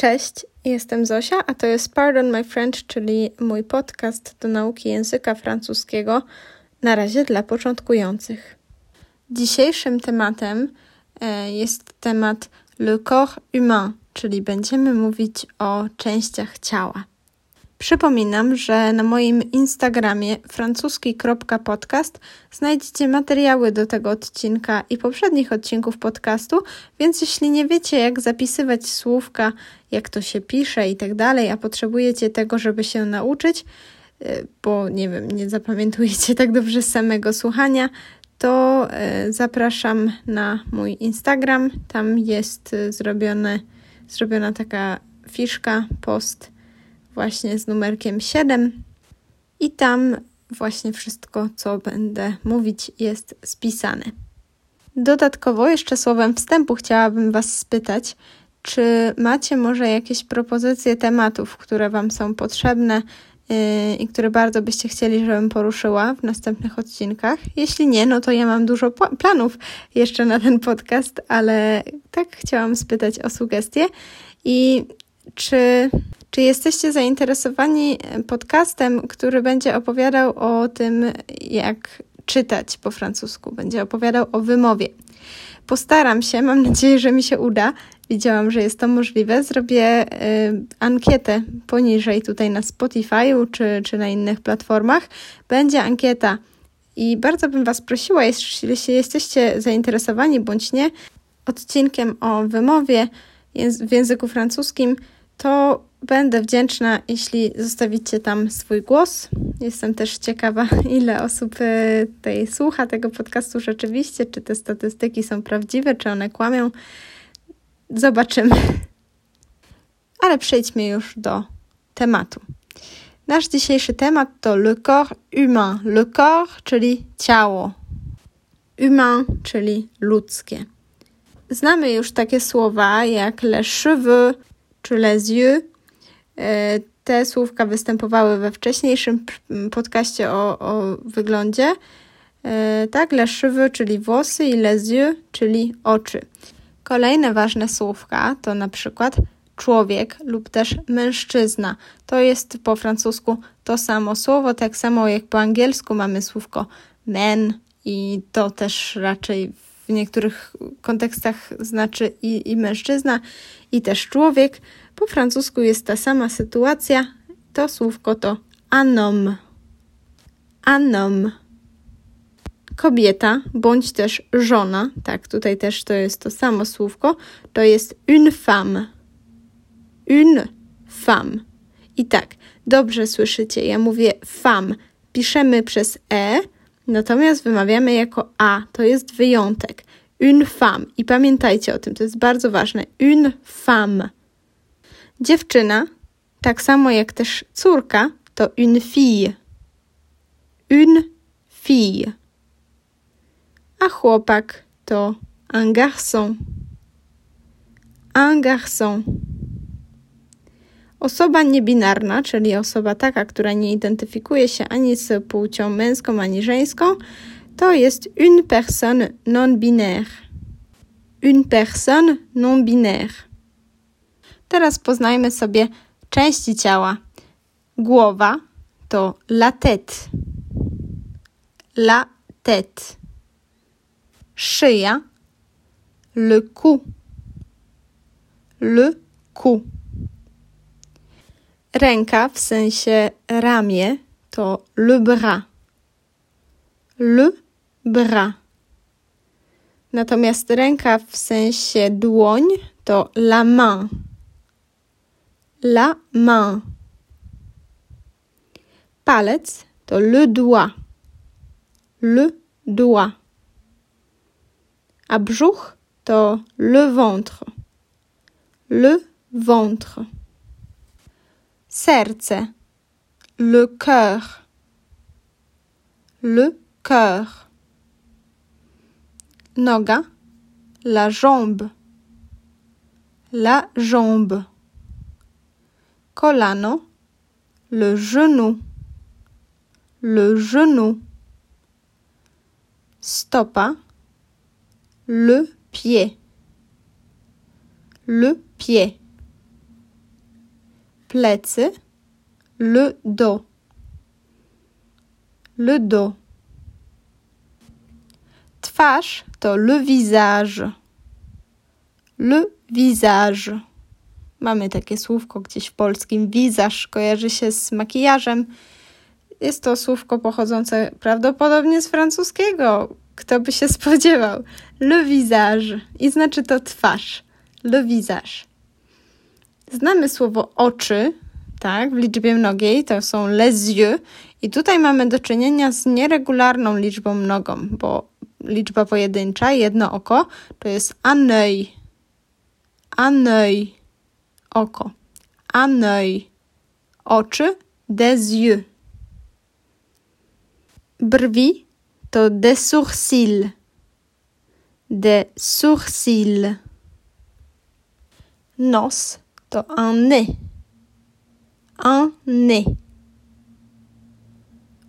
Cześć, jestem Zosia, a to jest Pardon My French, czyli mój podcast do nauki języka francuskiego, na razie dla początkujących. Dzisiejszym tematem e, jest temat le corps humain, czyli będziemy mówić o częściach ciała. Przypominam, że na moim Instagramie francuski.podcast znajdziecie materiały do tego odcinka i poprzednich odcinków podcastu, więc jeśli nie wiecie, jak zapisywać słówka, jak to się pisze i tak dalej, a potrzebujecie tego, żeby się nauczyć, y, bo nie wiem, nie zapamiętujecie tak dobrze samego słuchania, to y, zapraszam na mój Instagram. Tam jest y, zrobione, zrobiona taka fiszka, post właśnie z numerkiem 7 i tam właśnie wszystko, co będę mówić, jest spisane. Dodatkowo, jeszcze słowem wstępu, chciałabym Was spytać, czy macie może jakieś propozycje tematów, które Wam są potrzebne yy, i które bardzo byście chcieli, żebym poruszyła w następnych odcinkach? Jeśli nie, no to ja mam dużo planów jeszcze na ten podcast, ale tak chciałam spytać o sugestie. I czy czy jesteście zainteresowani podcastem, który będzie opowiadał o tym, jak czytać po francusku? Będzie opowiadał o wymowie. Postaram się, mam nadzieję, że mi się uda. Widziałam, że jest to możliwe. Zrobię y, ankietę poniżej tutaj na Spotify'u czy, czy na innych platformach. Będzie ankieta i bardzo bym Was prosiła, jeśli jesteście zainteresowani bądź nie, odcinkiem o wymowie w języku francuskim, to Będę wdzięczna, jeśli zostawicie tam swój głos. Jestem też ciekawa, ile osób e, tutaj słucha tego podcastu rzeczywiście, czy te statystyki są prawdziwe, czy one kłamią. Zobaczymy. Ale przejdźmy już do tematu. Nasz dzisiejszy temat to le corps humain. Le corps, czyli ciało. Humain, czyli ludzkie. Znamy już takie słowa jak les cheveux czy les yeux, E, te słówka występowały we wcześniejszym podcaście o, o wyglądzie. E, tak, les cheveux, czyli włosy i les yeux, czyli oczy. Kolejne ważne słówka to na przykład człowiek lub też mężczyzna. To jest po francusku to samo słowo, tak samo jak po angielsku mamy słówko man i to też raczej w niektórych kontekstach znaczy i, i mężczyzna, i też człowiek. Po francusku jest ta sama sytuacja. To słówko to anom. Anom. Kobieta bądź też żona, tak, tutaj też to jest to samo słówko, to jest une femme. Une femme. I tak, dobrze słyszycie, ja mówię femme. Piszemy przez e, natomiast wymawiamy jako a. To jest wyjątek. Une femme. I pamiętajcie o tym, to jest bardzo ważne. Une femme. Dziewczyna, tak samo jak też córka, to une fille. Une fille. A chłopak to un garçon. Un garçon. Osoba niebinarna, czyli osoba taka, która nie identyfikuje się ani z płcią męską, ani żeńską, to jest une personne non binaire. Une personne non binaire. Teraz poznajmy sobie części ciała. Głowa to la tête. La tête. Szyja le cou. Le cou. Ręka w sensie ramię to le bras. Le bras. Natomiast ręka w sensie dłoń to la main la main. Palec to le doigt. Le doigt. A brzuch to le ventre. Le ventre. Serce. Le cœur. Le cœur. Noga. La jambe. La jambe kolano, le genou, le genou. Stopa, le pied, le pied. Plecy, le dos. Le dos. Twarz to le visage. Le visage. Mamy takie słówko gdzieś w polskim. Wizaż kojarzy się z makijażem. Jest to słówko pochodzące prawdopodobnie z francuskiego. Kto by się spodziewał? Le visage. I znaczy to twarz. Le visage. Znamy słowo oczy, tak, w liczbie mnogiej, to są les yeux. I tutaj mamy do czynienia z nieregularną liczbą mnogą, bo liczba pojedyncza, jedno oko, to jest. Un œil. Oko. Œil. Oczy. Des yeux. Brwi to des sourcils. Des sourcils. Nos un nez. Un nez.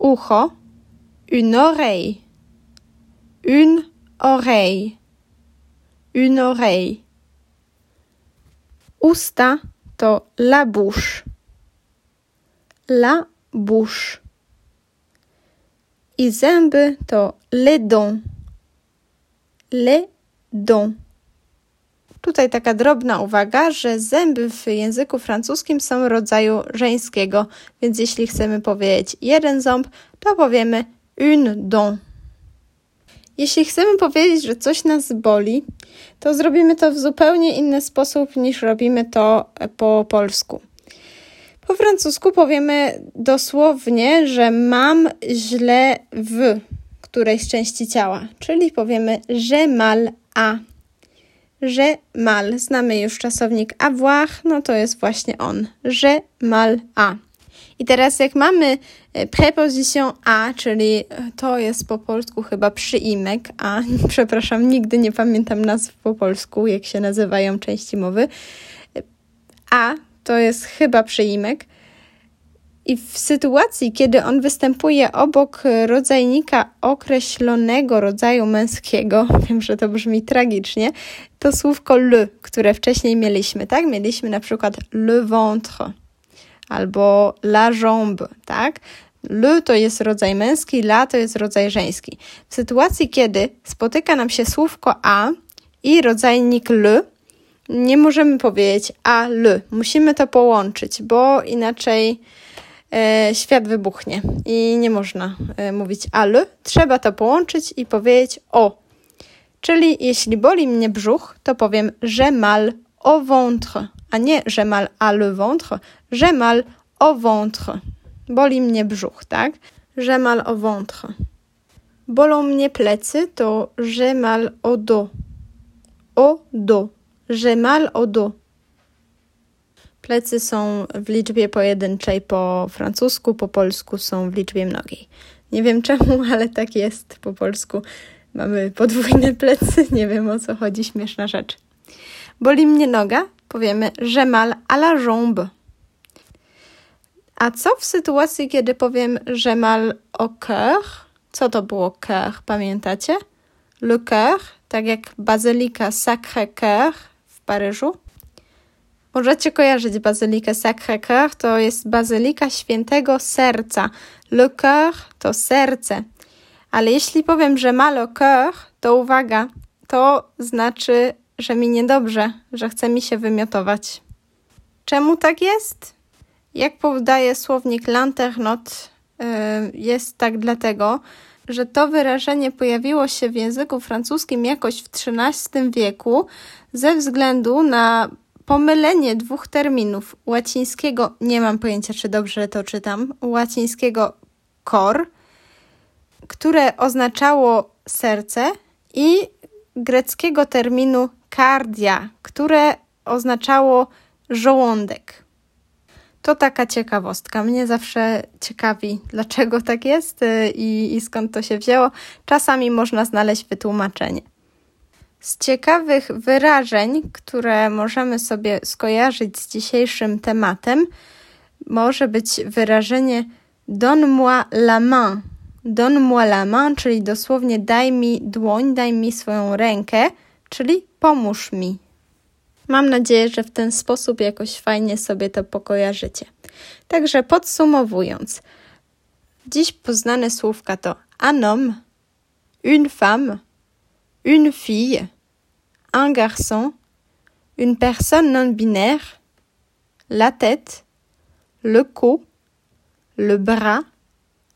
Ucho, une oreille. Une oreille. Une oreille. Usta to la bouche. La bouche. I zęby to les dents. Les dents. Tutaj taka drobna uwaga, że zęby w języku francuskim są rodzaju żeńskiego, więc jeśli chcemy powiedzieć jeden ząb, to powiemy une dent. Jeśli chcemy powiedzieć, że coś nas boli, to zrobimy to w zupełnie inny sposób niż robimy to po polsku. Po francusku powiemy dosłownie, że mam źle w którejś części ciała, czyli powiemy j'ai mal à. J'ai mal. Znamy już czasownik avoir, no to jest właśnie on. J'ai mal à. I teraz jak mamy e, preposition a, czyli e, to jest po polsku chyba przyimek a, przepraszam, nigdy nie pamiętam nazw po polsku, jak się nazywają części mowy. E, a to jest chyba przyimek. I w sytuacji, kiedy on występuje obok rodzajnika określonego rodzaju męskiego, wiem, że to brzmi tragicznie, to słówko le, które wcześniej mieliśmy, tak? Mieliśmy na przykład le ventre albo la jambe, tak? Le to jest rodzaj męski, la to jest rodzaj żeński. W sytuacji, kiedy spotyka nam się słówko a i rodzajnik le, nie możemy powiedzieć a le. Musimy to połączyć, bo inaczej e, świat wybuchnie i nie można e, mówić a le. Trzeba to połączyć i powiedzieć o. Czyli jeśli boli mnie brzuch, to powiem j'ai mal au ventre, a nie j'ai mal à le ventre, j'ai mal au ventre. Boli mnie brzuch, tak? J'ai mal au ventre. Bolą mnie plecy, to j'ai mal au dos. Au dos. J'ai mal au dos. Plecy są w liczbie pojedynczej po francusku, po polsku są w liczbie mnogiej. Nie wiem czemu, ale tak jest po polsku. Mamy podwójne plecy, nie wiem o co chodzi, śmieszna rzecz. Boli mnie noga, powiemy j'ai mal à la jambe. A co w sytuacji, kiedy powiem j'ai mal au cœur? Co to było cœur, pamiętacie? Le cœur, tak jak bazylika Sacré-Cœur w Paryżu. Możecie kojarzyć bazylikę Sacré-Cœur, to jest bazylika świętego serca. Le cœur to serce. Ale jeśli powiem, że mal au cœur, to uwaga, to znaczy, że mi niedobrze, że chce mi się wymiotować. Czemu tak jest? Jak podaje słownik Lanternot, y, jest tak dlatego, że to wyrażenie pojawiło się w języku francuskim jakoś w XIII wieku ze względu na pomylenie dwóch terminów łacińskiego, nie mam pojęcia czy dobrze to czytam, łacińskiego cor, które oznaczało serce i greckiego terminu cardia, które oznaczało żołądek. To taka ciekawostka. Mnie zawsze ciekawi, dlaczego tak jest y, i, i skąd to się wzięło. Czasami można znaleźć wytłumaczenie. Z ciekawych wyrażeń, które możemy sobie skojarzyć z dzisiejszym tematem, może być wyrażenie Donne-moi la main. Donne-moi la main, czyli dosłownie daj mi dłoń, daj mi swoją rękę, czyli pomóż mi. Mam nadzieję, że w ten sposób jakoś fajnie sobie to pokojarzycie. Także podsumowując, dziś poznane słówka to homme, une femme, une fille, un garçon, une personne non binaire, la tête, le cou, le bras,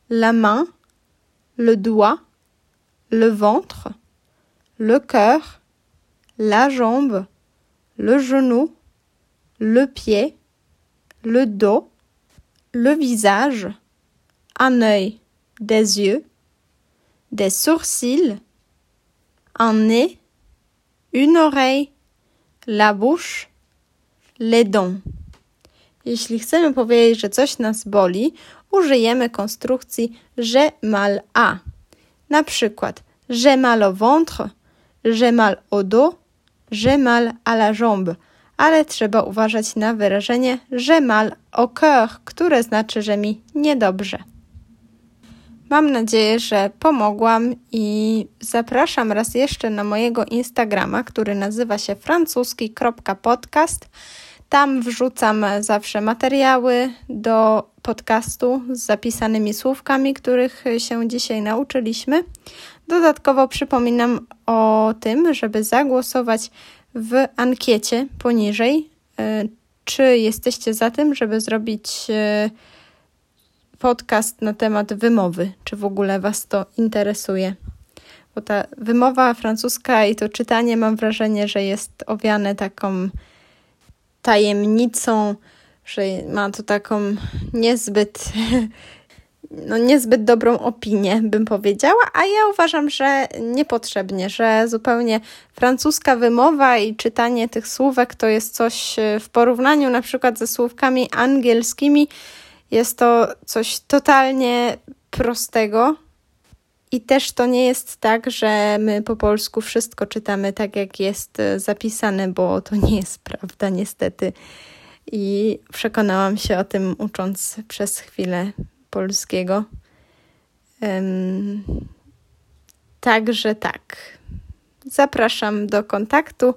la main, le doigt, le ventre, le cœur, la jambe, le genou, le pied, le dos, le visage, un œil, des yeux, des sourcils, un nez, une oreille, la bouche, les dents. Jeśli chcemy powiedzieć, że coś nas boli, użyjemy konstrukcji j'ai mal à. Na przykład j'ai mal au ventre, j'ai mal au dos, j'ai mal à la jambe. Ale trzeba uważać na wyrażenie j'ai mal au cœur, które znaczy, że mi niedobrze. Mam nadzieję, że pomogłam i zapraszam raz jeszcze na mojego Instagrama, który nazywa się francuski.podcast. Tam wrzucam zawsze materiały do podcastu z zapisanymi słówkami, których się dzisiaj nauczyliśmy. Dodatkowo przypominam o tym, żeby zagłosować w ankiecie poniżej, e, czy jesteście za tym, żeby zrobić e, podcast na temat wymowy, czy w ogóle Was to interesuje. Bo ta wymowa francuska i to czytanie mam wrażenie, że jest owiane taką tajemnicą, że ma to taką niezbyt, no niezbyt dobrą opinię, bym powiedziała, a ja uważam, że niepotrzebnie, że zupełnie francuska wymowa i czytanie tych słówek to jest coś e, w porównaniu na przykład ze słówkami angielskimi, jest to coś totalnie prostego, i też to nie jest tak, że my po polsku wszystko czytamy tak, jak jest e, zapisane, bo to nie jest prawda, niestety. I przekonałam się o tym, ucząc przez chwilę polskiego. Um, także tak. Zapraszam do kontaktu.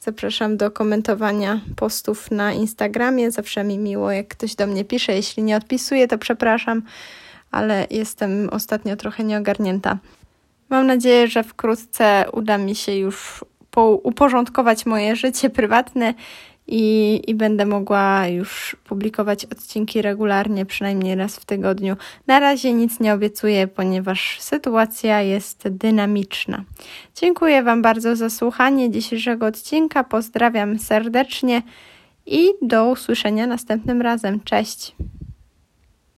Zapraszam do komentowania postów na Instagramie. Zawsze mi miło, jak ktoś do mnie pisze. Jeśli nie odpisuję, to przepraszam ale jestem ostatnio trochę nieogarnięta. Mam nadzieję, że wkrótce uda mi się już uporządkować moje życie prywatne i, i będę mogła już publikować odcinki regularnie, przynajmniej raz w tygodniu. Na razie nic nie obiecuję, ponieważ sytuacja jest dynamiczna. Dziękuję Wam bardzo za słuchanie dzisiejszego odcinka. Pozdrawiam serdecznie i do usłyszenia następnym razem. Cześć!